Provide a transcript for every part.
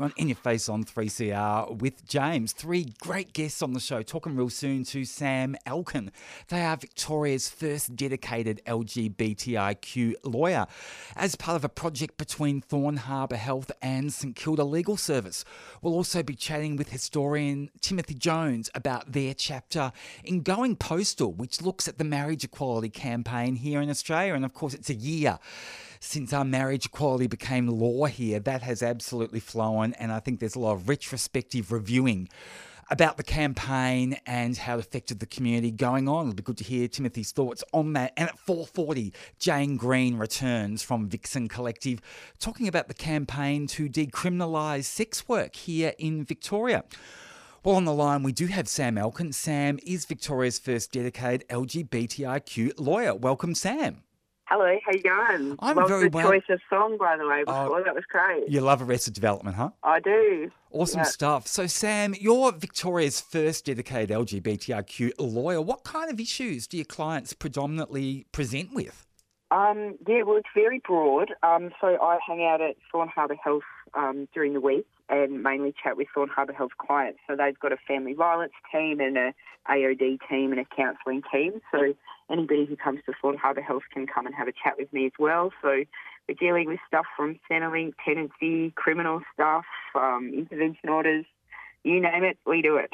On In Your Face on 3CR with James. Three great guests on the show. Talking real soon to Sam Elkin. They are Victoria's first dedicated LGBTIQ lawyer as part of a project between Thorne Harbour Health and St Kilda Legal Service. We'll also be chatting with historian Timothy Jones about their chapter in Going Postal, which looks at the marriage equality campaign here in Australia. And of course, it's a year since our marriage equality became law here. That has absolutely flown, and I think there's a lot of retrospective reviewing about the campaign and how it affected the community going on. It'll be good to hear Timothy's thoughts on that. And at 4:40, Jane Green returns from Vixen Collective, talking about the campaign to decriminalise sex work here in Victoria. Well, on the line, we do have Sam Elkin. Sam is Victoria's first dedicated LGBTIQ lawyer. Welcome, Sam. Hello, how you going? I'm Love very the well. choice of song, by the way, Oh. before. that was great. You love Arrested Development, huh? I do. Awesome Yeah. stuff. So, Sam, you're Victoria's first dedicated LGBTIQ lawyer. What kind of issues do your clients predominantly present with? Um, yeah, well, it's very broad. Um, so I hang out at Thorne Harbour Health um, during the week and mainly chat with Thorne Harbour Health clients. So they've got a family violence team and a AOD team and a counselling team. So anybody who comes to Thorne Harbour Health can come and have a chat with me as well. So we're dealing with stuff from Centrelink, tenancy, criminal stuff, um, intervention orders, you name it, we do it.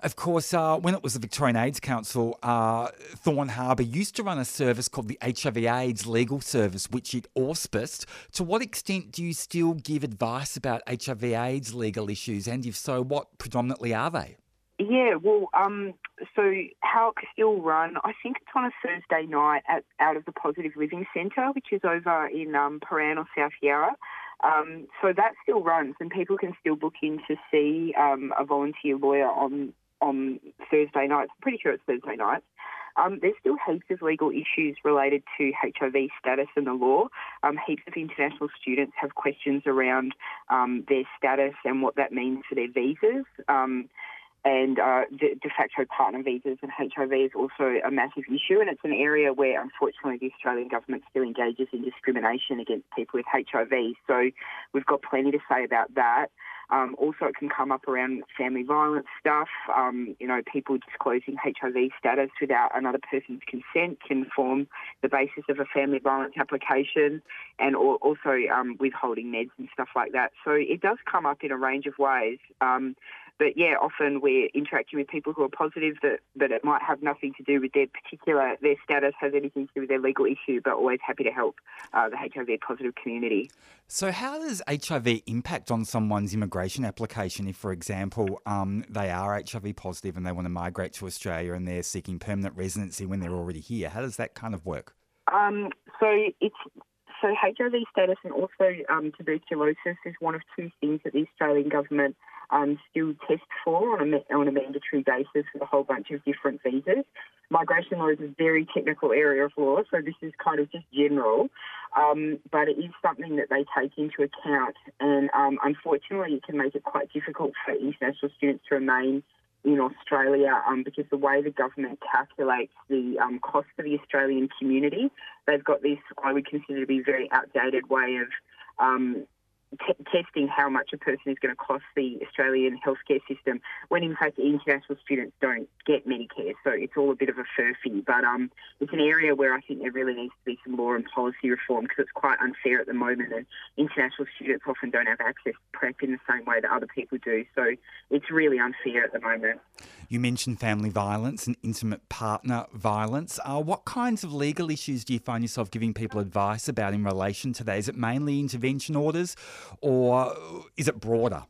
Of course, uh, when it was the Victorian AIDS Council, uh, Thorne Harbour used to run a service called the HIV/AIDS Legal Service, which it auspiced. To what extent do you still give advice about HIV/AIDS legal issues, and if so, what predominantly are they? Yeah, well, um, so how it still run, I think it's on a Thursday night at out of the Positive Living Centre, which is over in um, Prahran or South Yarra. Um, so that still runs, and people can still book in to see um, a volunteer lawyer on on Thursday nights. I'm pretty sure it's Thursday nights. Um, there's still heaps of legal issues related to HIV status and the law. Um, heaps of international students have questions around um, their status and what that means for their visas. Um, and uh, de, de facto partner visas and HIV is also a massive issue, and it's an area where, unfortunately, the Australian government still engages in discrimination against people with HIV. So we've got plenty to say about that. Um, also, it can come up around family violence stuff. Um, you know, people disclosing HIV status without another person's consent can form the basis of a family violence application, and al- also um, withholding meds and stuff like that. So it does come up in a range of ways. But yeah, often we're interacting with people who are positive that, that it might have nothing to do with their particular their status, has anything to do with their legal issue, but always happy to help uh, the HIV positive community. So, how does HIV impact on someone's immigration application if, for example, um, they are HIV positive and they want to migrate to Australia and they're seeking permanent residency when they're already here? How does that kind of work? Um, so it's so HIV status and also um, tuberculosis is one of two things that the Australian government um, still test for on a, on a mandatory basis with a whole bunch of different visas. Migration law is a very technical area of law, so this is kind of just general, um, but it is something that they take into account, and um, unfortunately, it can make it quite difficult for international students to remain in Australia um, because the way the government calculates the um, cost for the Australian community, they've got this, I would consider to be very outdated way of um, t- testing how much a person is going to cost the Australian healthcare system when in fact international students don't get Medicare. So it's all a bit of a furphy. But um, it's an area where I think there really needs to be some law and policy reform because it's quite unfair at the moment and international students often don't have access to PrEP in the same way that other people do. So it's really unfair at the moment. You mentioned family violence and intimate partner violence. Uh, what kinds of legal issues do you find yourself giving people advice about in relation to that? Is it mainly intervention orders or is it broader?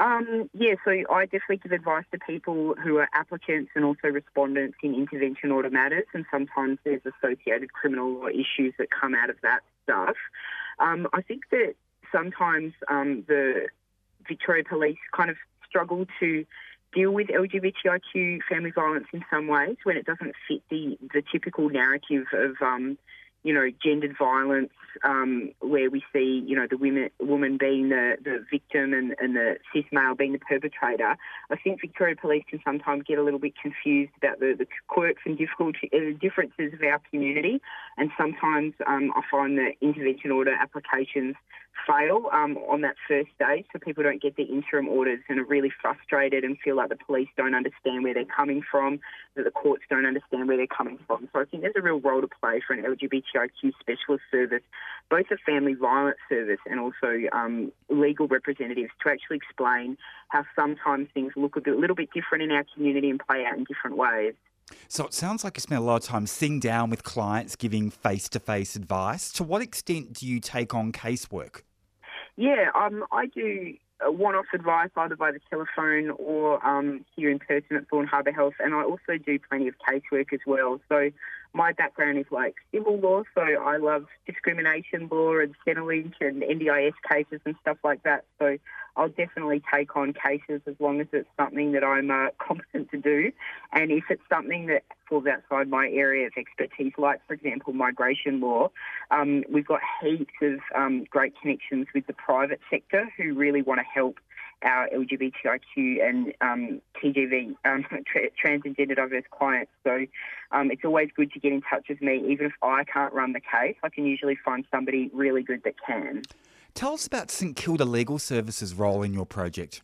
Um, yeah, so I definitely give advice to people who are applicants and also respondents in intervention order matters, and sometimes there's associated criminal law issues that come out of that stuff. Um, I think that sometimes um, the Victoria Police kind of struggle to deal with LGBTIQ family violence in some ways when it doesn't fit the, the typical narrative of um, you know, gendered violence, um, where we see, you know, the women, woman being the, the victim and, and the cis male being the perpetrator. I think Victoria Police can sometimes get a little bit confused about the, the quirks and difficulty, uh, differences of our community, and sometimes um, I find that intervention order applications fail um, on that first day so people don't get the interim orders and are really frustrated and feel like the police don't understand where they're coming from, that the courts don't understand where they're coming from. So I think there's a real role to play for an LGBTIQ specialist service, both a family violence service and also um, legal representatives to actually explain how sometimes things look a bit, little bit different in our community and play out in different ways. So it sounds like you spend a lot of time sitting down with clients, giving face to face advice. To what extent do you take on casework? Yeah, um, I do one-off advice either by the telephone or um, here in person at Thorne Harbour Health, and I also do plenty of casework as well. So my background is like civil law, so I love discrimination law and Centrelink and NDIS cases and stuff like that. So I'll definitely take on cases as long as it's something that I'm uh, competent to do. And if it's something that falls outside my area of expertise, like, for example, migration law, um, we've got heaps of um, great connections with the private sector who really want to help our LGBTIQ and um, TGV, um, tra- trans and gender diverse clients. So um, it's always good to get in touch with me. Even if I can't run the case, I can usually find somebody really good that can. Tell us about St Kilda Legal Services' role in your project.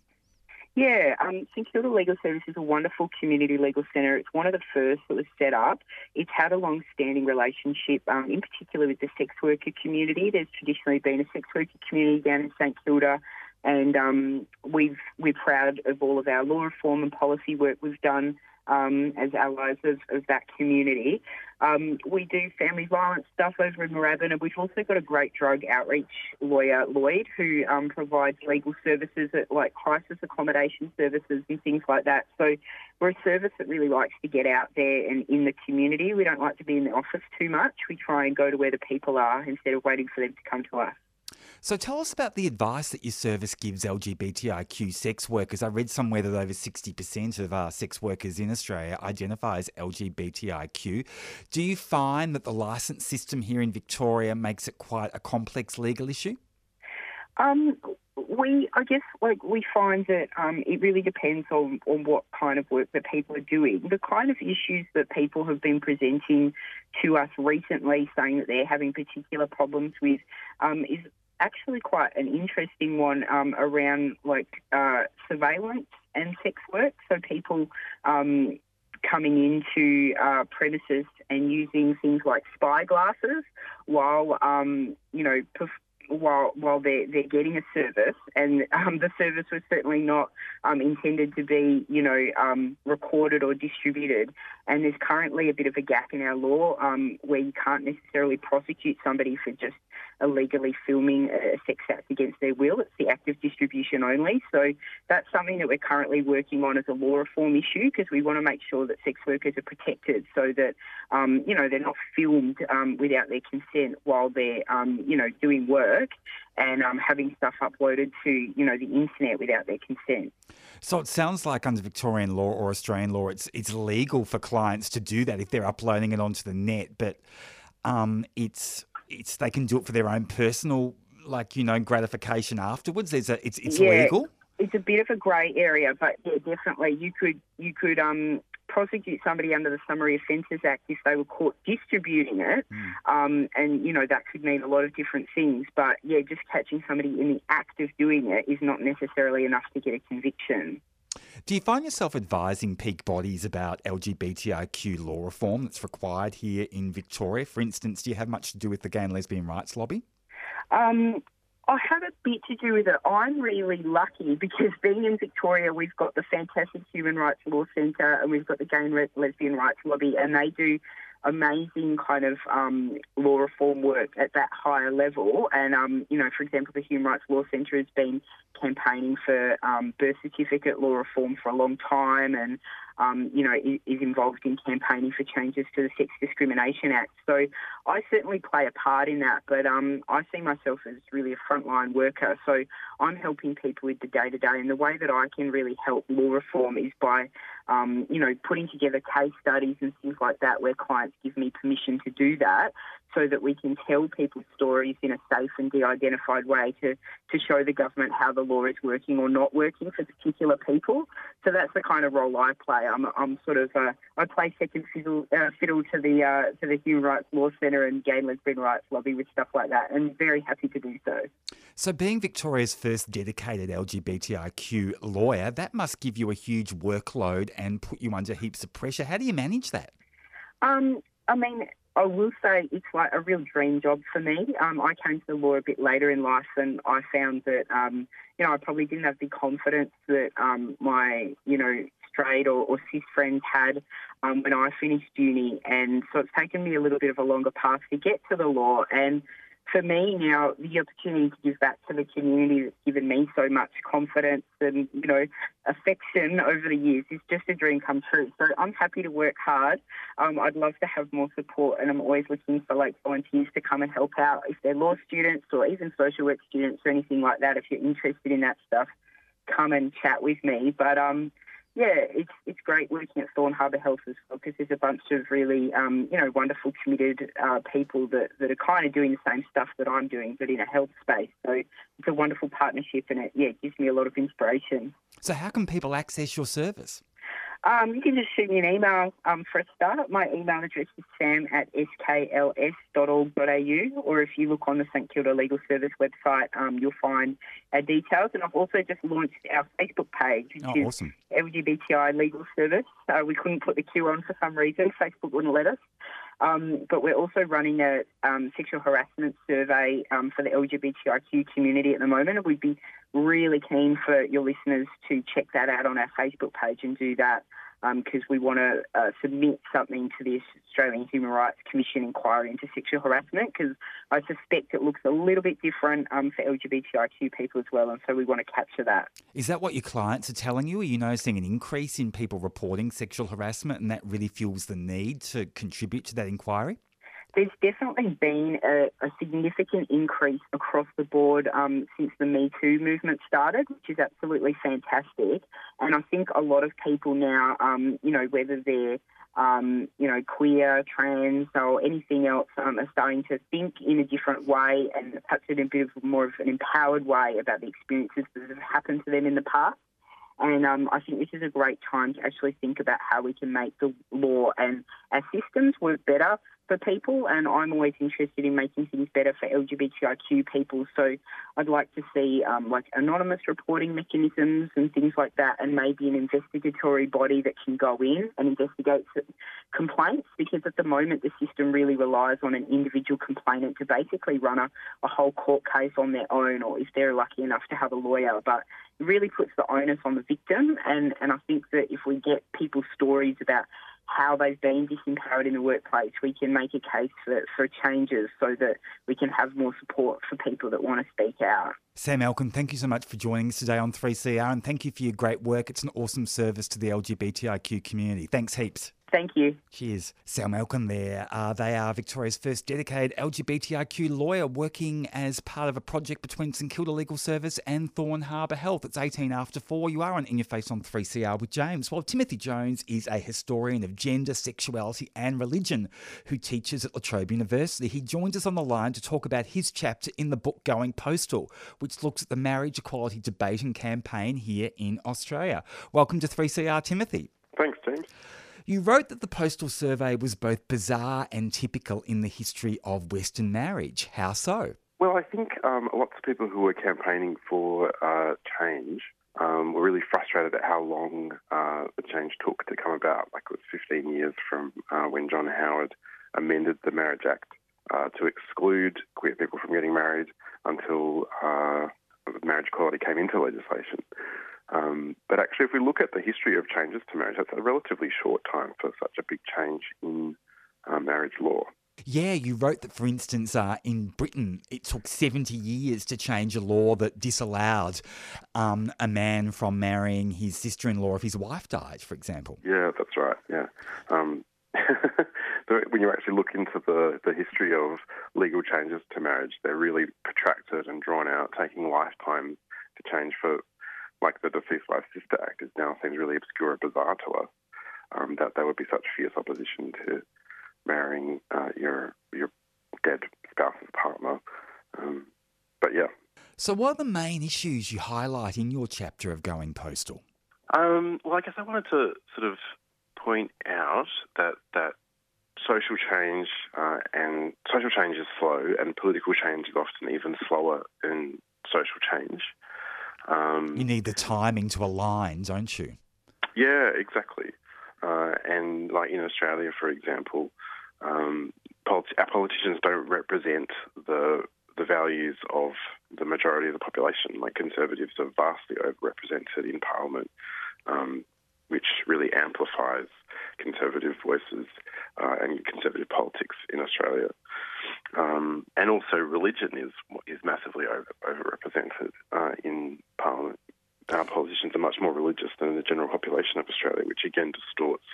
Yeah, um, St Kilda Legal Service is a wonderful community legal centre. It's one of the first that was set up. It's had a long-standing relationship, um, in particular with the sex worker community. There's traditionally been a sex worker community down in St Kilda, and um, we've we're proud of all of our law reform and policy work we've done um, as allies of, of that community. Um, we do family violence stuff over in Moorabbin, and we've also got a great drug outreach lawyer, Lloyd, who um, provides legal services at like crisis accommodation services and things like that. So we're a service that really likes to get out there and in the community. We don't like to be in the office too much. We try and go to where the people are instead of waiting for them to come to us. So tell us about the advice that your service gives LGBTIQ sex workers. I read somewhere that over 60% of our sex workers in Australia identify as LGBTIQ. Do you find that the licence system here in Victoria makes it quite a complex legal issue? Um, we, I guess, like we find that um, it really depends on, on what kind of work that people are doing. The kind of issues that people have been presenting to us recently, saying that they're having particular problems with, um, is actually quite an interesting one um, around like uh, surveillance and sex work. So people um, coming into uh, premises and using things like spy glasses while um, you know. Perf- while while they're they're getting a service, and um, the service was certainly not um, intended to be you know um, recorded or distributed. And there's currently a bit of a gap in our law um, where you can't necessarily prosecute somebody for just illegally filming a sex act against their will. It's the act of distribution only. So that's something that we're currently working on as a law reform issue because we want to make sure that sex workers are protected so that, um, you know, they're not filmed um, without their consent while they're, um, you know, doing work and um, having stuff uploaded to, you know, the internet without their consent. So it sounds like under Victorian law or Australian law, it's it's legal for clients to do that if they're uploading it onto the net, but um, it's it's they can do it for their own personal like you know gratification afterwards. There's a it's it's yeah, legal. It's a bit of a grey area, but yeah, definitely you could you could um prosecute somebody under the Summary Offences Act if they were caught distributing it, mm. um, and you know that could mean a lot of different things. But yeah, just catching somebody in the act of doing it is not necessarily enough to get a conviction. Do you find yourself advising peak bodies about LGBTIQ law reform that's required here in Victoria? For instance, do you have much to do with the gay and lesbian rights lobby? Um, I have bit to do with it. I'm really lucky because being in Victoria, we've got the fantastic Human Rights Law Centre and we've got the Gay and Lesbian Rights Lobby, and they do amazing kind of um, law reform work at that higher level. And, um, you know, for example, the Human Rights Law Centre has been campaigning for um, birth certificate law reform for a long time. And um, you know, is, involved in campaigning for changes to the Sex Discrimination Act. So I certainly play a part in that, but um, I see myself as really a frontline worker. So I'm helping people with the day to day, and the way that I can really help law reform is by, um, you know, putting together case studies and things like that where clients give me permission to do that so that we can tell people's stories in a safe and de-identified way to, to show the government how the law is working or not working for particular people. So that's the kind of role I play. I'm, I'm sort of uh, I play second fiddle, uh, fiddle to the uh, to the Human Rights Law Centre and Gay and Lesbian Rights Lobby with stuff like that, and very happy to do so. So, being Victoria's first dedicated LGBTIQ lawyer, that must give you a huge workload and put you under heaps of pressure. How do you manage that? Um, I mean, I will say it's like a real dream job for me. Um, I came to the law a bit later in life, and I found that um, you know I probably didn't have the confidence that um, my you know straight or, or cis friends had um, when I finished uni, and so it's taken me a little bit of a longer path to get to the law. And for me now, the opportunity to give back to the community that's given me so much confidence and, you know, affection over the years is just a dream come true. So I'm happy to work hard. Um, I'd love to have more support and I'm always looking for like volunteers to come and help out if they're law students or even social work students or anything like that. If you're interested in that stuff, come and chat with me. But um, yeah, it's it's great working at Thorne Harbour Health as well because there's a bunch of really um, you know wonderful committed uh, people that, that are kind of doing the same stuff that I'm doing, but in a health space. So it's a wonderful partnership, and it yeah it gives me a lot of inspiration. So how can people access your service? Um, you can just shoot me an email um, for a start. My email address is sam at skls.org.au, or if you look on the St Kilda Legal Service website, um, you'll find our details. And I've also just launched our Facebook page, which oh, is awesome. LGBTI Legal Service. Uh, we couldn't put the Q on for some reason. Facebook wouldn't let us. Um, but we're also running a um, sexual harassment survey um, for the LGBTIQ community at the moment. And we'd be really keen for your listeners to check that out on our Facebook page and do that because um, we want to uh, submit something to the Australian Human Rights Commission inquiry into sexual harassment because I suspect it looks a little bit different um, for LGBTIQ people as well, and so we want to capture that. Is that what your clients are telling you? Are you noticing an increase in people reporting sexual harassment, and that really fuels the need to contribute to that inquiry? There's definitely been a, a, significant increase across the board um, since the Me Too movement started, which is absolutely fantastic. And I think a lot of people now, um, you know, whether they're um, you know, queer, trans, or anything else, um, are starting to think in a different way and perhaps in a bit of more of an empowered way about the experiences that have happened to them in the past. And um, I think this is a great time to actually think about how we can make the law and our systems work better for people, and I'm always interested in making things better for LGBTIQ people. So I'd like to see um, like anonymous reporting mechanisms and things like that, and maybe an investigatory body that can go in and investigate complaints. Because at the moment, the system really relies on an individual complainant to basically run a, a whole court case on their own, or if they're lucky enough to have a lawyer. But it really puts the onus on the victim, and and I think that if we get people's stories about how they've been disempowered in the workplace, we can make a case for, for changes so that we can have more support for people that want to speak out. Sam Elkin, thank you so much for joining us today on 3CR and thank you for your great work. It's an awesome service to the LGBTIQ community. Thanks heaps. Thank you. Cheers. Sam Elkin there. Uh, they are Victoria's first dedicated LGBTIQ lawyer working as part of a project between St Kilda Legal Service and Thorne Harbour Health. It's 18 after 4. You are on In Your Face on 3CR with James. Well, Timothy Jones is a historian of gender, sexuality, and religion who teaches at La Trobe University. He joins us on the line to talk about his chapter in the book Going Postal, which looks at the marriage equality debate and campaign here in Australia. Welcome to 3CR, Timothy. Thanks, James. You wrote that the postal survey was both bizarre and typical in the history of Western marriage. How so? Well, I think um, lots of people who were campaigning for uh, change um, were really frustrated at how long uh, the change took to come about. Like it was 15 years from uh, when John Howard amended the Marriage Act uh, to exclude queer people from getting married until uh, marriage equality came into legislation. Um, but actually, if we look at the history of changes to marriage, that's a relatively short time for such a big change in uh, marriage law. Yeah, you wrote that, for instance, uh, in Britain, it took 70 years to change a law that disallowed um, a man from marrying his sister in law if his wife died, for example. Yeah, that's right. Yeah. Um, when you actually look into the, the history of legal changes to marriage, they're really protracted and drawn out, taking lifetimes to change for, like the Deceased Wife Sister Act, is now seems really obscure and bizarre to us um, that there would be such fierce opposition to marrying uh, your your dead spouse's partner. Um, but yeah. So, what are the main issues you highlight in your chapter of Going Postal? Um, well, I guess I wanted to sort of point out that that social change uh, and social change is slow, and political change is often even slower than social change. Um, you need the timing to align, don't you? Yeah, exactly. Uh, and like in Australia, for example, um, politi- our politicians don't represent the the values of the majority of the population. Like conservatives are vastly overrepresented in Parliament, um, which really amplifies conservative voices uh, and conservative politics in Australia. Um, and also, religion is is massively over, overrepresented uh, in Parliament. Our politicians are much more religious than the general population of Australia, which again distorts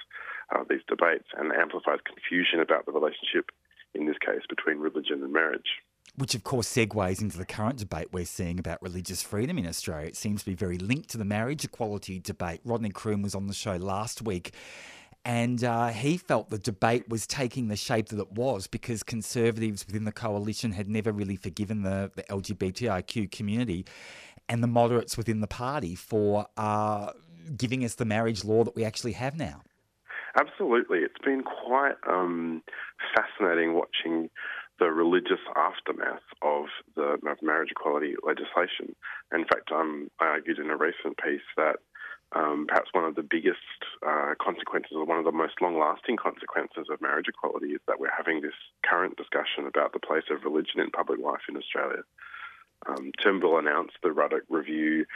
uh, these debates and amplifies confusion about the relationship, in this case, between religion and marriage. Which, of course, segues into the current debate we're seeing about religious freedom in Australia. It seems to be very linked to the marriage equality debate. Rodney Croome was on the show last week and uh, he felt the debate was taking the shape that it was because conservatives within the coalition had never really forgiven the, the LGBTIQ community and the moderates within the party for uh, giving us the marriage law that we actually have now. Absolutely. It's been quite um, fascinating watching the religious aftermath of the marriage equality legislation. In fact, um, I argued in a recent piece that um, perhaps one of the biggest uh, consequences, or one of the most long lasting consequences of marriage equality, is that we're having this current discussion about the place of religion in public life in Australia. Um, Turnbull announced the Ruddock Review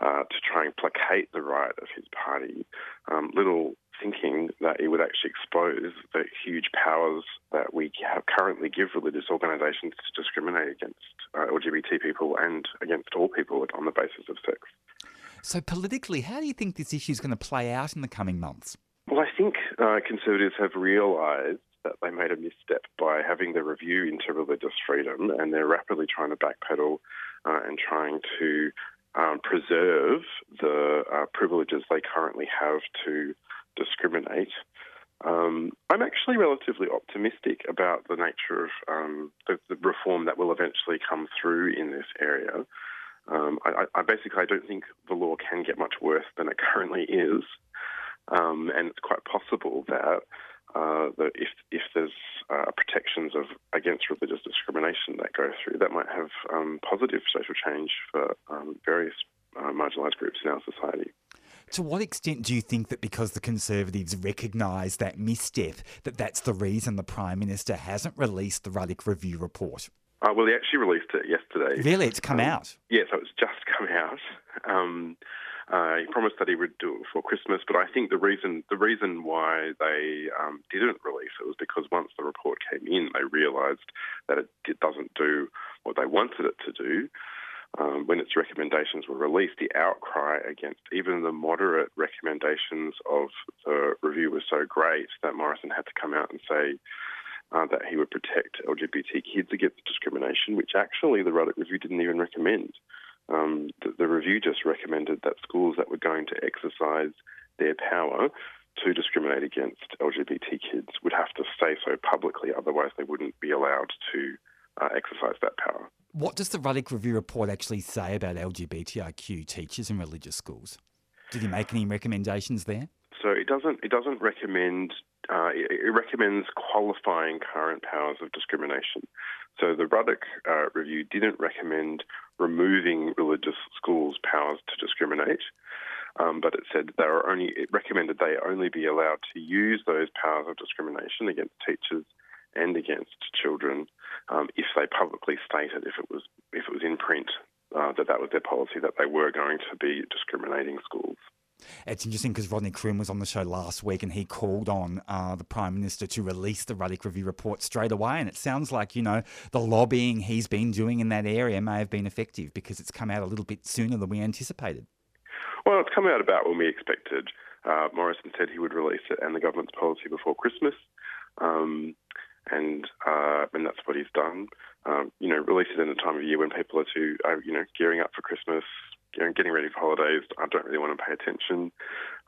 uh, to try and placate the right of his party, um, little thinking that it would actually expose the huge powers that we currently give religious organisations to discriminate against uh, LGBT people and against all people on the basis of sex. So, politically, how do you think this issue is going to play out in the coming months? Well, I think uh, Conservatives have realised that they made a misstep by having the review into religious freedom, and they're rapidly trying to backpedal uh, and trying to um, preserve the uh, privileges they currently have to discriminate. Um, I'm actually relatively optimistic about the nature of um, the, the, reform that will eventually come through in this area. Um, I, I, basically I don't think the law can get much worse than it currently is, um, and it's quite possible that uh, that if if there's uh, protections of against religious discrimination that go through, that might have um, positive social change for um, various uh, marginalised groups in our society. To what extent do you think that because the Conservatives recognise that misstep, that that's the reason the Prime Minister hasn't released the Ruddock Review report? Uh, well, he actually released it yesterday. Really, it's come um, out. Yeah, so it's just come out. Um, uh, he promised that he would do it before Christmas, but I think the reason the reason why they um, didn't release it was because once the report came in, they realised that it, it, doesn't do what they wanted it to do. Um, when its recommendations were released, the outcry against even the moderate recommendations of the review was so great that Morrison had to come out and say uh, that he would protect LGBT kids against discrimination, which actually the Ruddock Review didn't even recommend. Um, the, the, review just recommended that schools that were going to exercise their power to discriminate against LGBT kids would have to say so publicly, otherwise, they wouldn't be allowed to uh, exercise that power. What does the Ruddock Review report actually say about LGBTIQ teachers in religious schools? Did he make any recommendations there? So it doesn't. It doesn't recommend uh, it, recommends qualifying current powers of discrimination. So the Ruddock uh, review didn't recommend removing religious schools' powers to discriminate, um, but it said they were only. It recommended they only be allowed to use those powers of discrimination against teachers and against children um, if they publicly stated, if it was if it was in print, uh, that that was their policy that they were going to be discriminating schools. It's interesting because Rodney Croome was on the show last week and he called on uh, the Prime Minister to release the Ruddock Review report straight away. And it sounds like, you know, the lobbying he's been doing in that area may have been effective because it's come out a little bit sooner than we anticipated. Well, it's come out about when we expected. Uh, Morrison said he would release it and the government's policy before Christmas. Um, and uh, and that's what he's done. Um, you know, release it in a time of year when people are too, uh, you know, gearing up for Christmas, you know, getting ready for holidays. I don't really want to pay attention.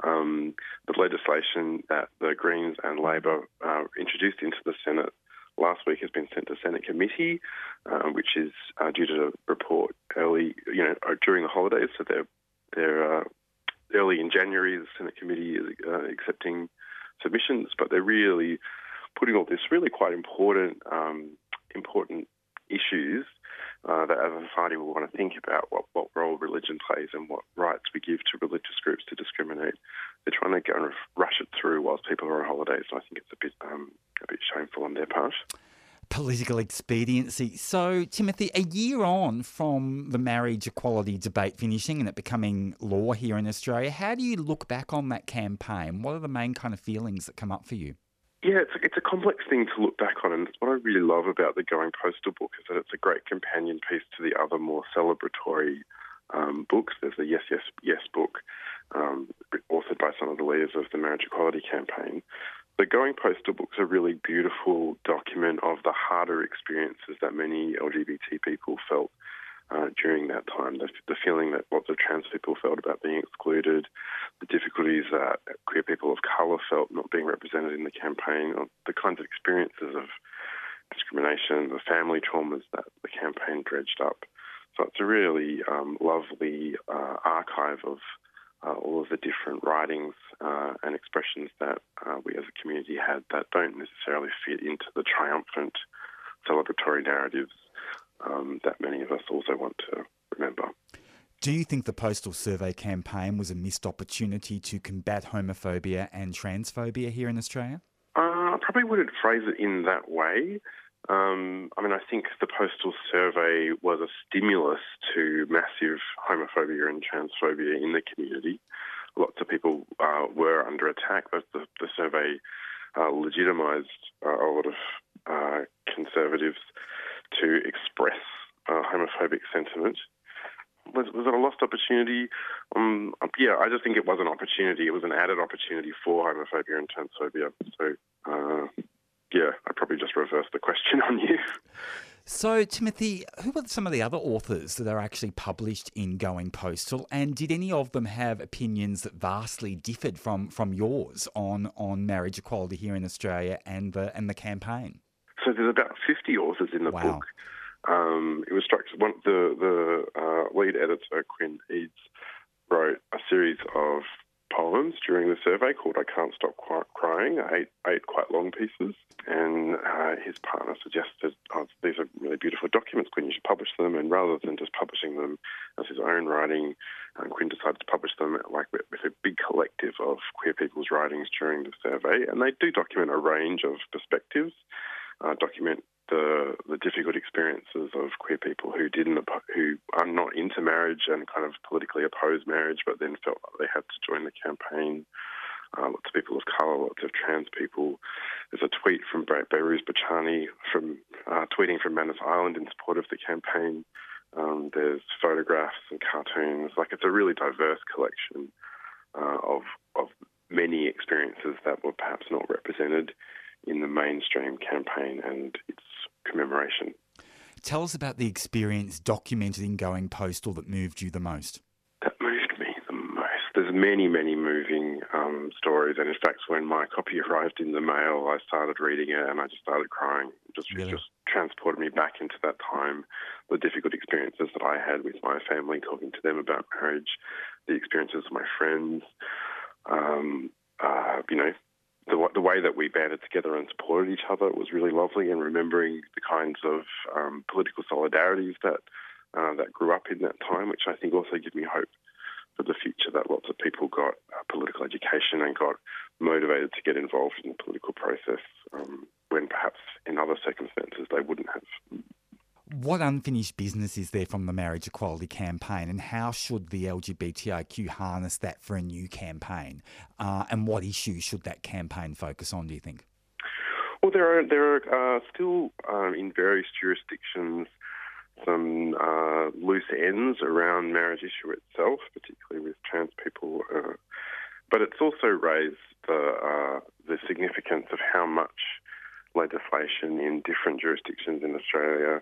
Um, the legislation that the Greens and Labor uh, introduced into the Senate last week has been sent to Senate committee, uh, which is uh, due to report early, you know, uh, during the holidays. So they're they're uh, early in January. The Senate committee is uh, accepting submissions, but they're really putting all this really quite important um, important issues uh, that as a society we want to think about what, what role religion plays and what rights we give to religious groups to discriminate. They're trying to go and rush it through whilst people are on holidays. and I think it's a bit um, a bit shameful on their part political expediency. So, Timothy, a year on from the marriage equality debate finishing and it becoming law here in Australia, how do you look back on that campaign? What are the main kind of feelings that come up for you? Yeah, it's a, it's a complex thing to look back on, and it's what I really love about the Going Postal book is that it's a great companion piece to the other more celebratory um, books. There's the Yes, Yes, Yes book, um, authored by some of the leaders of the marriage equality campaign. The Going Postal book's a really beautiful document of the harder experiences that many LGBT people felt uh, during that time. The, the, feeling that lots of trans people felt about being excluded, the difficulties that queer people of colour felt not being represented in the campaign, the kinds of experiences of discrimination, the family traumas that the campaign dredged up. So it's a really um, lovely uh, archive of uh, all of the different writings uh, and expressions that uh, we as a community had that don't necessarily fit into the triumphant celebratory narratives um, that many of us also want to remember. Do you think the Postal Survey campaign was a missed opportunity to combat homophobia and transphobia here in Australia? Uh, I probably wouldn't phrase it in that way. Um, I mean, I think the Postal Survey was a stimulus to massive homophobia and transphobia in the community. Lots of people uh, were under attack, but the, the survey uh, legitimised uh, a lot of uh, conservatives to express uh, homophobic sentiment. Was, was it a lost opportunity? Um, yeah, I just think it was an opportunity. It was an added opportunity for homophobia and transphobia. So, uh, yeah, I probably just reversed the question on you. So, Timothy, who were some of the other authors that are actually published in Going Postal, and did any of them have opinions that vastly differed from, from yours on, on marriage equality here in Australia and the and the campaign? So there's about 50 authors in the wow. book. Um, it was structured. One, the the uh, lead editor Quinn Eades wrote a series of poems during the survey called "I Can't Stop Crying." Eight eight quite long pieces, and uh, his partner suggested, oh, "These are really beautiful documents, Quinn. You should publish them." And rather than just publishing them as his own writing, um, Quinn decided to publish them like with, with a big collective of queer people's writings during the survey, and they do document a range of perspectives uh, document the the difficult experiences of queer people who didn't who are not into marriage and kind of politically oppose marriage, but then felt like they had to join the campaign. Uh, lots of people of colour, lots of trans people. There's a tweet from Behrouz Boochani from uh, tweeting from Manus Island in support of the campaign. Um, there's photographs and cartoons. Like it's a really diverse collection uh, of of many experiences that were perhaps not represented in the mainstream campaign and its commemoration. Tell us about the experience documented in Going Postal that moved you the most. That moved me the most. There's many, many moving um, stories, and in fact, when my copy arrived in the mail, I started reading it and I just started crying. It just, really? just transported me back into that time, the difficult experiences that I had with my family, talking to them about marriage, the experiences of my friends. Um, uh, you know, the, the way that we banded together and supported each other was really lovely, and remembering the kinds of um, political solidarities that uh, that grew up in that time, which I think also give me hope for the future. That lots of people got uh, political education and got motivated to get involved in the political process um, when perhaps in other circumstances they wouldn't have. What unfinished business is there from the marriage equality campaign, and how should the LGBTIQ harness that for a new campaign? Uh, and what issues should that campaign focus on? Do you think? Well, there are there are uh, still um, in various jurisdictions some uh, loose ends around marriage issue itself, particularly with trans people. Uh, but it's also raised the uh, the significance of how much legislation in different jurisdictions in Australia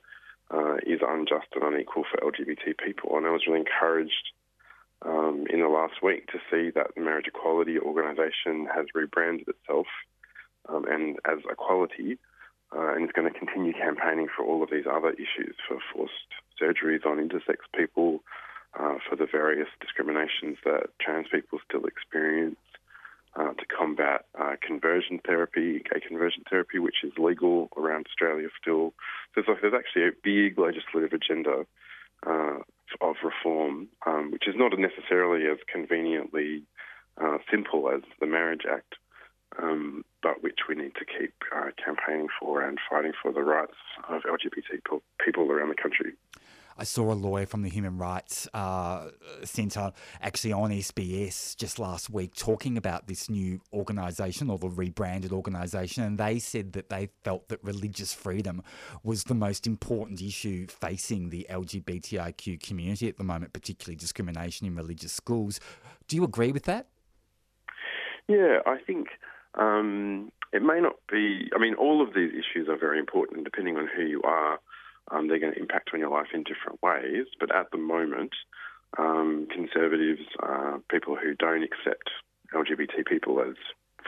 uh, is unjust and unequal for LGBT people. And I was really encouraged um, in the last week to see that the Marriage Equality Organisation has rebranded itself um, and as Equality, uh, and is going to continue campaigning for all of these other issues for forced surgeries on intersex people, uh, for the various discriminations that trans people still experience, uh, to combat uh, conversion therapy, gay conversion therapy, which is legal around Australia still. So there's, there's actually a big legislative agenda uh, of reform, um, which is not necessarily as conveniently uh, simple as the Marriage Act, um, but which we need to keep uh, campaigning for and fighting for the rights of LGBT people around the country. I saw a lawyer from the Human Rights uh, Centre actually on SBS just last week talking about this new organisation or the rebranded organisation, and they said that they felt that religious freedom was the most important issue facing the LGBTIQ community at the moment, particularly discrimination in religious schools. Do you agree with that? Yeah, I think. Um, it may not be, I mean, all of these issues are very important depending on who you are um, they're going to impact on your life in different ways. But at the moment, um, conservatives, people who don't accept LGBT people as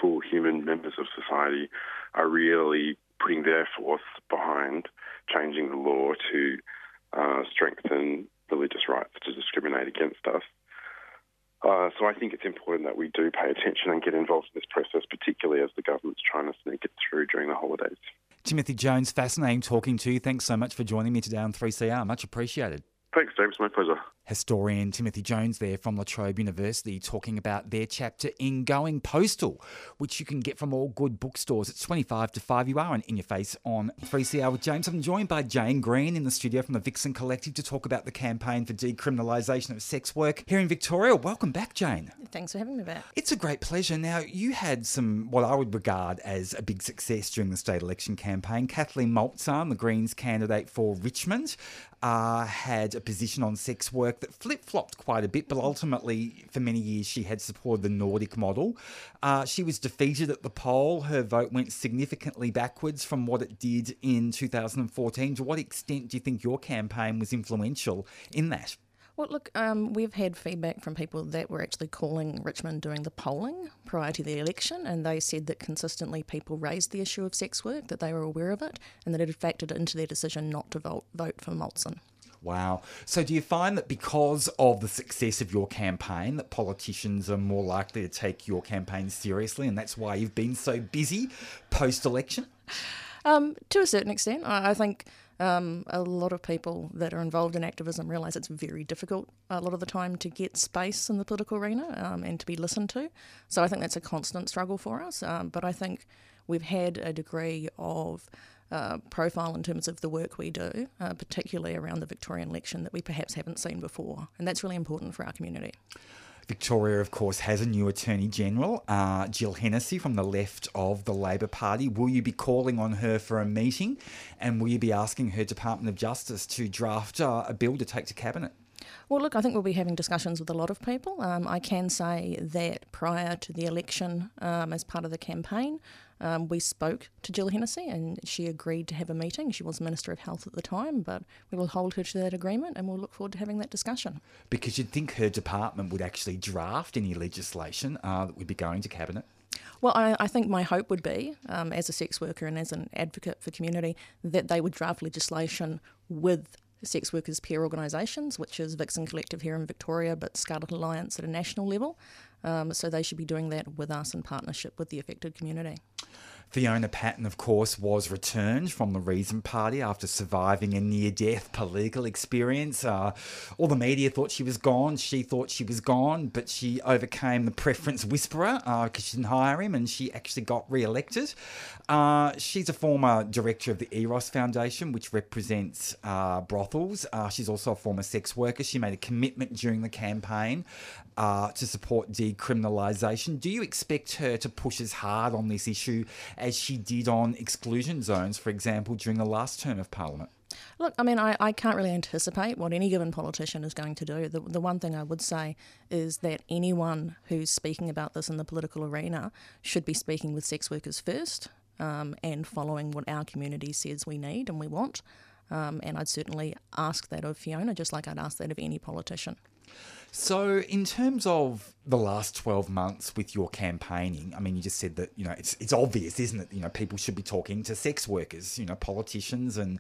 full human members of society, are really putting their force behind changing the law to uh, strengthen religious rights to discriminate against us. Uh, so I think it's important that we do pay attention and get involved in this process, particularly as the government's trying to sneak it through during the holidays. Timothy Jones, fascinating talking to you. Thanks so much for joining me today on 3CR. Much appreciated. Thanks, James. My pleasure. Historian Timothy Jones there from La Trobe University talking about their chapter in Going Postal, which you can get from all good bookstores. It's 25 to 5. You are on In Your Face on 3CR with James. I'm joined by Jane Green in the studio from the Vixen Collective to talk about the campaign for decriminalisation of sex work here in Victoria. Welcome back, Jane. Thanks for having me back. It's a great pleasure. Now, you had some, what I would regard as a big success during the state election campaign. Kathleen Maltzahn, the Greens candidate for Richmond, uh, had a position on sex work that flip flopped quite a bit, but ultimately, for many years, she had supported the Nordic model. Uh, she was defeated at the poll. Her vote went significantly backwards from what it did in 2014. To what extent do you think your campaign was influential in that? Well, look, um, we've had feedback from people that were actually calling Richmond during the polling prior to the election, and they said that consistently people raised the issue of sex work, that they were aware of it, and that it had factored into their decision not to vote, vote for Maltzahn. Wow. So do you find that because of the success of your campaign that politicians are more likely to take your campaign seriously and that's why you've been so busy post election? Um, to a certain extent. I, think um, a lot of people that are involved in activism realise it's very difficult a lot of the time to get space in the political arena um, and to be listened to. So I think that's a constant struggle for us. Um, but I think we've had a degree of uh, profile in terms of the work we do, uh, particularly around the Victorian election that we perhaps haven't seen before. And that's really important for our community. Victoria, of course, has a new Attorney General, uh, Jill Hennessy from the left of the Labor Party. Will you be calling on her for a meeting and will you be asking her Department of Justice to draft uh, a bill to take to Cabinet? Well, look, I think we'll be having discussions with a lot of people. Um, I can say that prior to the election, um, as part of the campaign, um, we spoke to Jill Hennessy and she agreed to have a meeting. She was Minister of Health at the time, but we will hold her to that agreement and we'll look forward to having that discussion. Because you'd think her department would actually draft any legislation uh, that would be going to Cabinet. Well, I, I, think my hope would be, um, as a sex worker and as an advocate for community, that they would draft legislation with sex workers' peer organisations, which is Vixen Collective here in Victoria, but Scarlet Alliance at a national level. Um, so they should be doing that with us in partnership with the affected community. Fiona Patten, of course, was returned from the Reason Party after surviving a near death political experience. Uh, all the media thought she was gone. She thought she was gone, but she overcame the preference whisperer because uh, she didn't hire him and she actually got re elected. Uh, she's a former director of the Eros Foundation, which represents uh, brothels. Uh, she's also a former sex worker. She made a commitment during the campaign uh, to support decriminalisation. Do you expect her to push as hard on this issue as she did on exclusion zones, for example, during the last term of Parliament? Look, I mean, I, I can't really anticipate what any given politician is going to do. The, the one thing I would say is that anyone who's speaking about this in the political arena should be speaking with sex workers first um, and following what our community says we need and we want. Um, and I'd certainly ask that of Fiona, just like I'd ask that of any politician. So, in terms of the last 12 months with your campaigning, I mean, you just said that, you know, it's, it's obvious, isn't it? You know, people should be talking to sex workers, you know, politicians and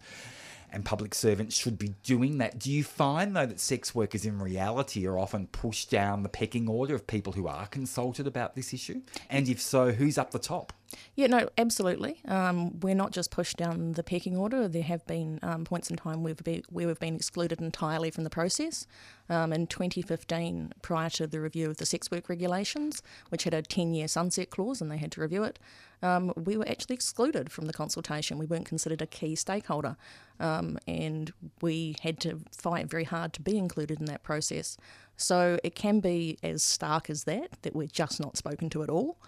and public servants should be doing that. Do you find, though, that sex workers in reality are often pushed down the pecking order of people who are consulted about this issue? And if so, who's up the top? Yeah, no, absolutely. Um, we're not just pushed down the pecking order. There have been um, points in time where we've, been, where we've been excluded entirely from the process. Um, in 2015, prior to the review of the sex work regulations, which had a 10 year sunset clause and they had to review it, um, we were actually excluded from the consultation. We weren't considered a key stakeholder, um, and we had to fight very hard to be included in that process. So it can be as stark as that, that we're just not spoken to at all.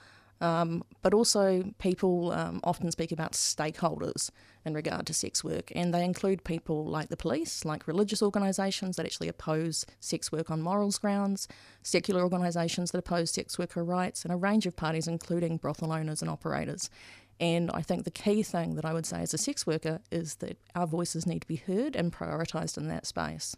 Um, but also, people um, often speak about stakeholders in regard to sex work, and they include people like the police, like religious organisations that actually oppose sex work on morals grounds, secular organisations that oppose sex worker rights, and a range of parties, including brothel owners and operators. And I think the key thing that I would say as a sex worker is that our voices need to be heard and prioritised in that space.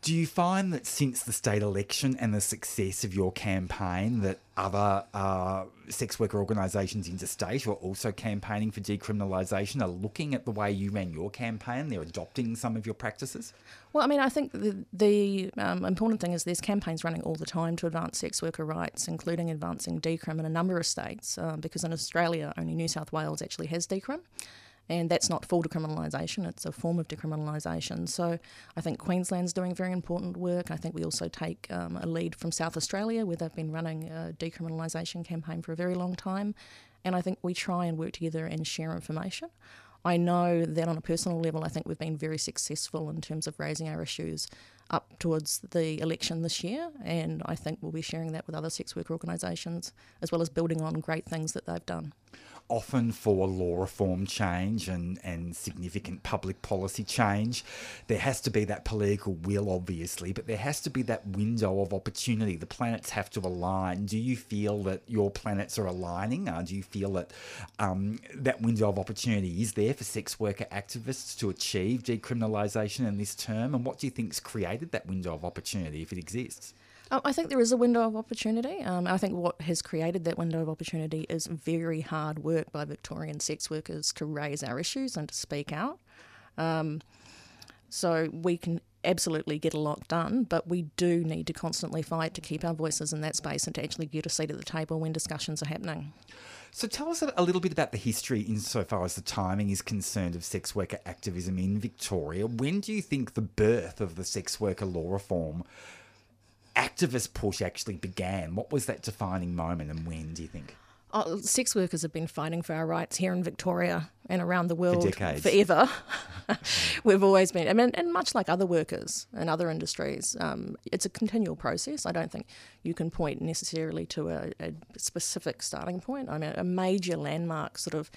Do you find that since the state election and the success of your campaign, that other uh, sex worker organisations interstate who are also campaigning for decriminalisation are looking at the way you ran your campaign? They're adopting some of your practices? Well, I mean, I think the, the um, important thing is there's campaigns running all the time to advance sex worker rights, including advancing decrim in a number of states, uh, because in Australia, only New South Wales actually has decrim and that's not full decriminalisation, it's a form of decriminalisation. So I think Queensland's doing very important work. I think we also take um, a lead from South Australia, where they've been running a decriminalisation campaign for a very long time. And I think we try and work together and share information. I know that on a personal level, I think we've been very successful in terms of raising our issues up towards the election this year, and I think we'll be sharing that with other sex worker organisations as well as building on great things that they've done often for law reform change and, and significant public policy change, there has to be that political will, obviously, but there has to be that window of opportunity. The planets have to align. Do you feel that your planets are aligning? Uh, do you feel that um, that window of opportunity is there for sex worker activists to achieve decriminalisation in this term? And what do you think's created that window of opportunity, if it exists? Um, I think there is a window of opportunity. Um, I think what has created that window of opportunity is very hard work by Victorian sex workers to raise our issues and to speak out. Um, so we can absolutely get a lot done, but we do need to constantly fight to keep our voices in that space and to actually get a seat at the table when discussions are happening. So tell us a little bit about the history insofar as the timing is concerned of sex worker activism in Victoria. When do you think the birth of the sex worker law reform activist push actually began? What was that defining moment and when do you think? Oh, sex workers have been fighting for our rights here in Victoria and around the world for decades. forever. We've always been, I mean, and much like other workers and other industries, um, it's a continual process. I don't think you can point necessarily to a, a specific starting point. I mean, a major landmark sort of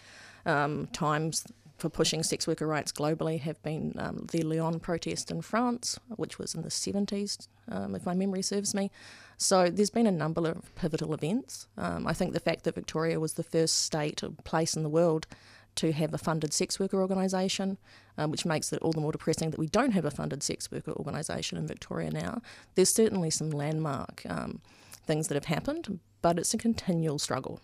um, times for pushing sex worker rights globally have been um, the Lyon protest in France, which was in the 70s, um, if my memory serves me. So there's been a number of pivotal events. Um, I think the fact that Victoria was the first state or place in the world to have a funded sex worker organisation, um, which makes it all the more depressing that we don't have a funded sex worker organisation in Victoria now. There's certainly some landmark um, things that have happened, but it's a continual struggle.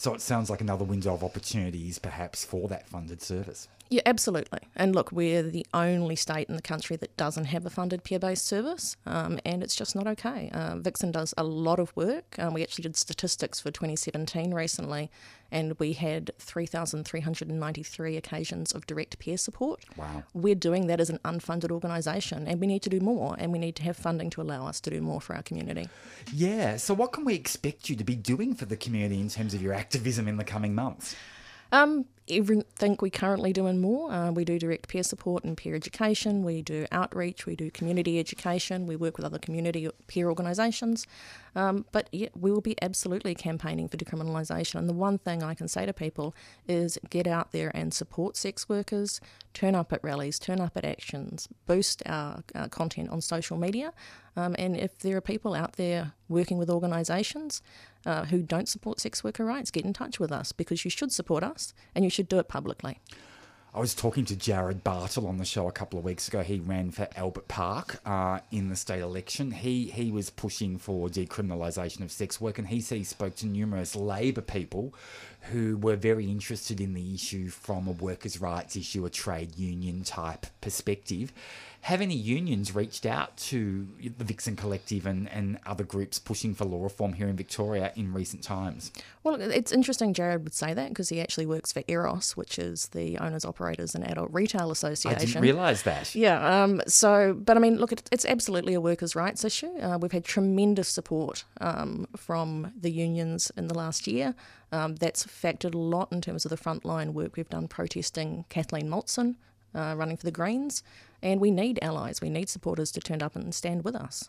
So it sounds like another window of opportunities perhaps for that funded service. Yeah, absolutely. And look, we're the only state in the country that doesn't have a funded peer based service, um, and it's just not okay. Uh, Vixen does a lot of work. Um, we actually did statistics for 2017 recently, and we had 3,393 occasions of direct peer support. Wow. We're doing that as an unfunded organisation, and we need to do more, and we need to have funding to allow us to do more for our community. Yeah. So what can we expect you to be doing for the community in terms of your activism in the coming months? Um, everything we currently do and more. Uh, we do direct peer support and peer education. We do outreach. We do community education. We work with other community peer organisations. Um, but yeah, we will be absolutely campaigning for decriminalisation. And the one thing I can say to people is get out there and support sex workers, turn up at rallies, turn up at actions, boost our, our content on social media. Um, and if there are people out there working with organisations uh, who don't support sex worker rights, get in touch with us because you should support us and you should do it publicly. I was talking to Jared Bartle on the show a couple of weeks ago. He ran for Albert Park uh, in the state election. He he was pushing for decriminalisation of sex work, and he said he spoke to numerous Labor people who were very interested in the issue from a workers' rights issue, a trade union type perspective. Have any unions reached out to the Vixen Collective and, and other groups pushing for law reform here in Victoria in recent times? Well, it's interesting Jared would say that because he actually works for Eros, which is the Owners, Operators and Adult Retail Association. I didn't realise that. Yeah. Um, so, but I mean, look, it's absolutely a workers' rights issue. Uh, we've had tremendous support um, from the unions in the last year. Um, that's factored a lot in terms of the frontline work we've done protesting Kathleen Maltzahn uh, running for the Greens. And we need allies, we need supporters to turn up and stand with us.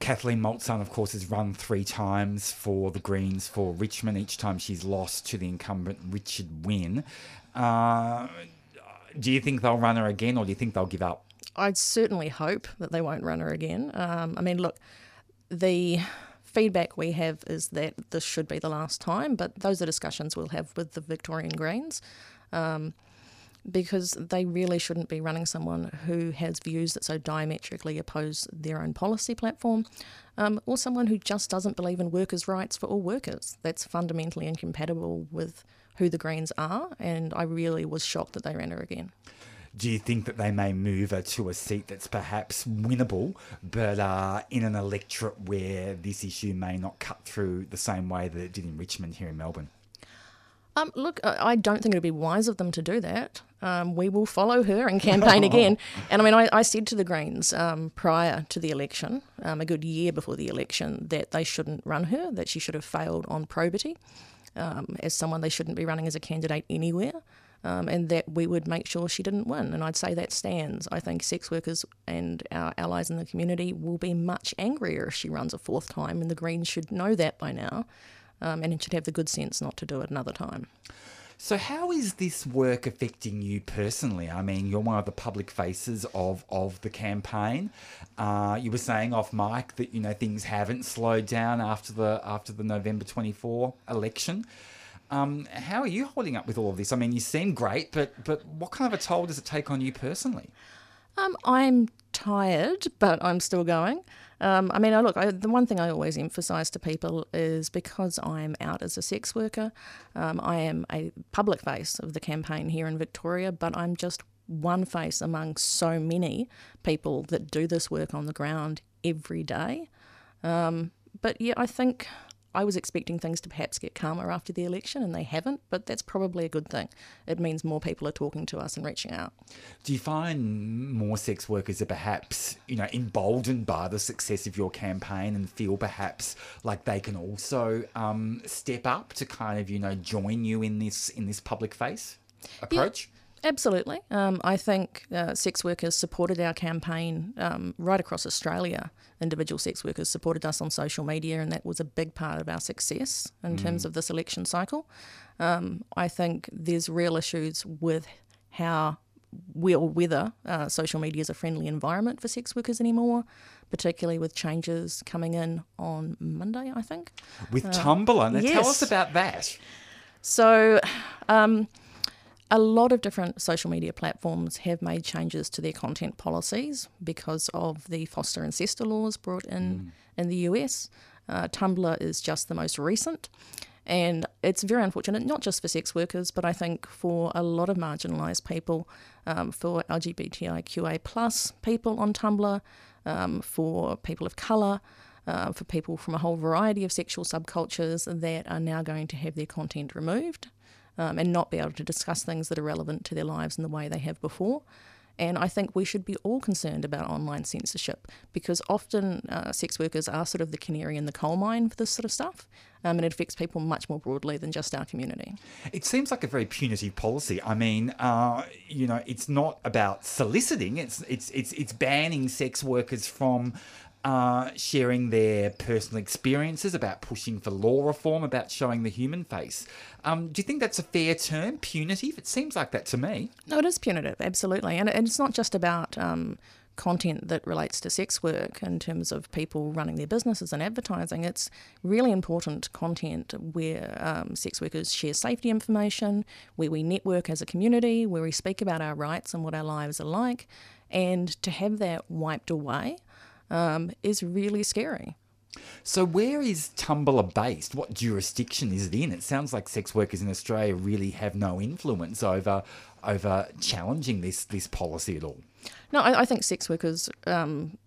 Kathleen Maltzahn, of course, has run three times for the Greens for Richmond. Each time she's lost to the incumbent Richard Wynne. Uh, do you think they'll run her again, or do you think they'll give up? I'd certainly hope that they won't run her again. Um, I mean, look, the feedback we have is that this should be the last time, but those are discussions we'll have with the Victorian Greens. Um, because they really shouldn't be running someone who has views that so diametrically oppose their own policy platform, um, or someone who just doesn't believe in workers' rights for all workers. That's fundamentally incompatible with who the Greens are, and I really was shocked that they ran her again. Do you think that they may move her to a seat that's perhaps winnable, but uh, in an electorate where this issue may not cut through the same way that it did in Richmond here in Melbourne? Um, look, I don't think it would be wise of them to do that. Um, we will follow her and campaign again. And I mean, I, I said to the Greens um, prior to the election, um, a good year before the election, that they shouldn't run her, that she should have failed on probity um, as someone they shouldn't be running as a candidate anywhere. Um, and that we would make sure she didn't win. And I'd say that stands. I think sex workers and our allies in the community will be much angrier if she runs a fourth time, and the Greens should know that by now um, and it should have the good sense not to do it another time. So, how is this work affecting you personally? I mean, you're one of the public faces of, of the campaign. Uh, you were saying off mic that you know things haven't slowed down after the after the November 24 election. Um, how are you holding up with all of this? I mean, you seem great, but but what kind of a toll does it take on you personally? Um, I'm tired, but I'm still going. Um, I mean, I look, I, the one thing I always emphasise to people is because I'm out as a sex worker, um, I am a public face of the campaign here in Victoria, but I'm just one face among so many people that do this work on the ground every day. Um, but yeah, I think I was expecting things to perhaps get calmer after the election, and they haven't, but that's probably a good thing. It means more people are talking to us and reaching out. Do you find more sex workers are perhaps, you know, emboldened by the success of your campaign and feel perhaps like they can also um, step up to kind of, you know, join you in this in this public face approach? Yeah. Absolutely. Um, I think uh, sex workers supported our campaign um, right across Australia. Individual sex workers supported us on social media, and that was a big part of our success in mm. terms of this election cycle. Um, I think there's real issues with how or whether uh, social media is a friendly environment for sex workers anymore, particularly with changes coming in on Monday, I think. With uh, Tumblr. Now yes. tell us about that. So, um, a lot of different social media platforms have made changes to their content policies because of the FOSTA and SESTA laws brought in mm. in the US. Uh, Tumblr is just the most recent. And it's very unfortunate, not just for sex workers, but I think for a lot of marginalised people, um, for LGBTIQA plus people on Tumblr, um, for people of colour, uh, for people from a whole variety of sexual subcultures that are now going to have their content removed um, and not be able to discuss things that are relevant to their lives in the way they have before. And I think we should be all concerned about online censorship because often uh, sex workers are sort of the canary in the coal mine for this sort of stuff. Um, and it affects people much more broadly than just our community. It seems like a very punitive policy. I mean, uh, you know, it's not about soliciting; it's it's it's it's banning sex workers from uh, sharing their personal experiences, about pushing for law reform, about showing the human face. Um, do you think that's a fair term, punitive? It seems like that to me. No, it is punitive, absolutely. And, it's not just about um, content that relates to sex work in terms of people running their businesses and advertising. It's really important content where um, sex workers share safety information, where we network as a community, where we speak about our rights and what our lives are like. And to have that wiped away um, is really scary. So, where is Tumblr based? What jurisdiction is it in? It sounds like sex workers in Australia really have no influence over over challenging this this policy at all. No, I, I think sex workers um,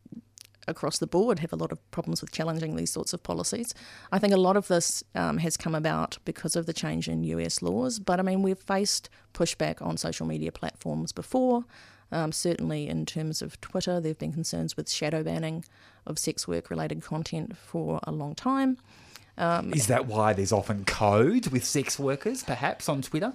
across the board have a lot of problems with challenging these sorts of policies. I think a lot of this um, has come about because of the change in US laws, but I mean, we've faced pushback on social media platforms before. Um, certainly, in terms of Twitter, there have been concerns with shadow banning of sex work related content for a long time. Um, Is that why there's often code with sex workers, perhaps on Twitter?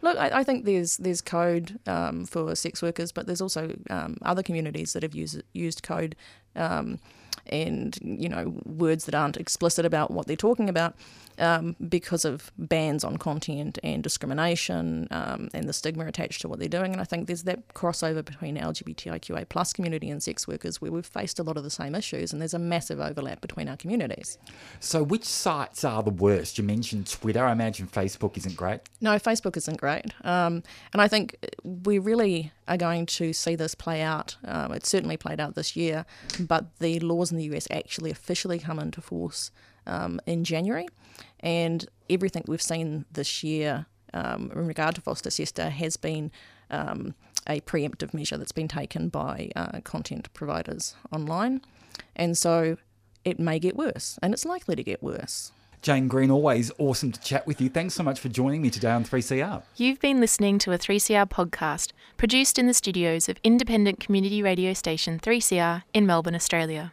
Look, I, I think there's there's code um, for sex workers, but there's also um, other communities that have used used code um, and you know words that aren't explicit about what they're talking about um, because of bans on content and discrimination um, and the stigma attached to what they're doing. And I think there's that crossover between LGBTIQA plus community and sex workers where we've faced a lot of the same issues, and there's a massive overlap between our communities. So, which sites are the worst? You mentioned Twitter. I imagine Facebook isn't great. No, Facebook isn't great, um, and I think we really are going to see this play out. Um, it certainly played out this year, but the laws in the US actually officially come into force um, in January. And everything we've seen this year um, in regard to FOSTA SESTA has been um, a preemptive measure that's been taken by uh, content providers online. And so it may get worse, and it's likely to get worse. Jane Green, always awesome to chat with you. Thanks so much for joining me today on 3CR. You've been listening to a 3CR podcast produced in the studios of independent community radio station 3CR in Melbourne, Australia.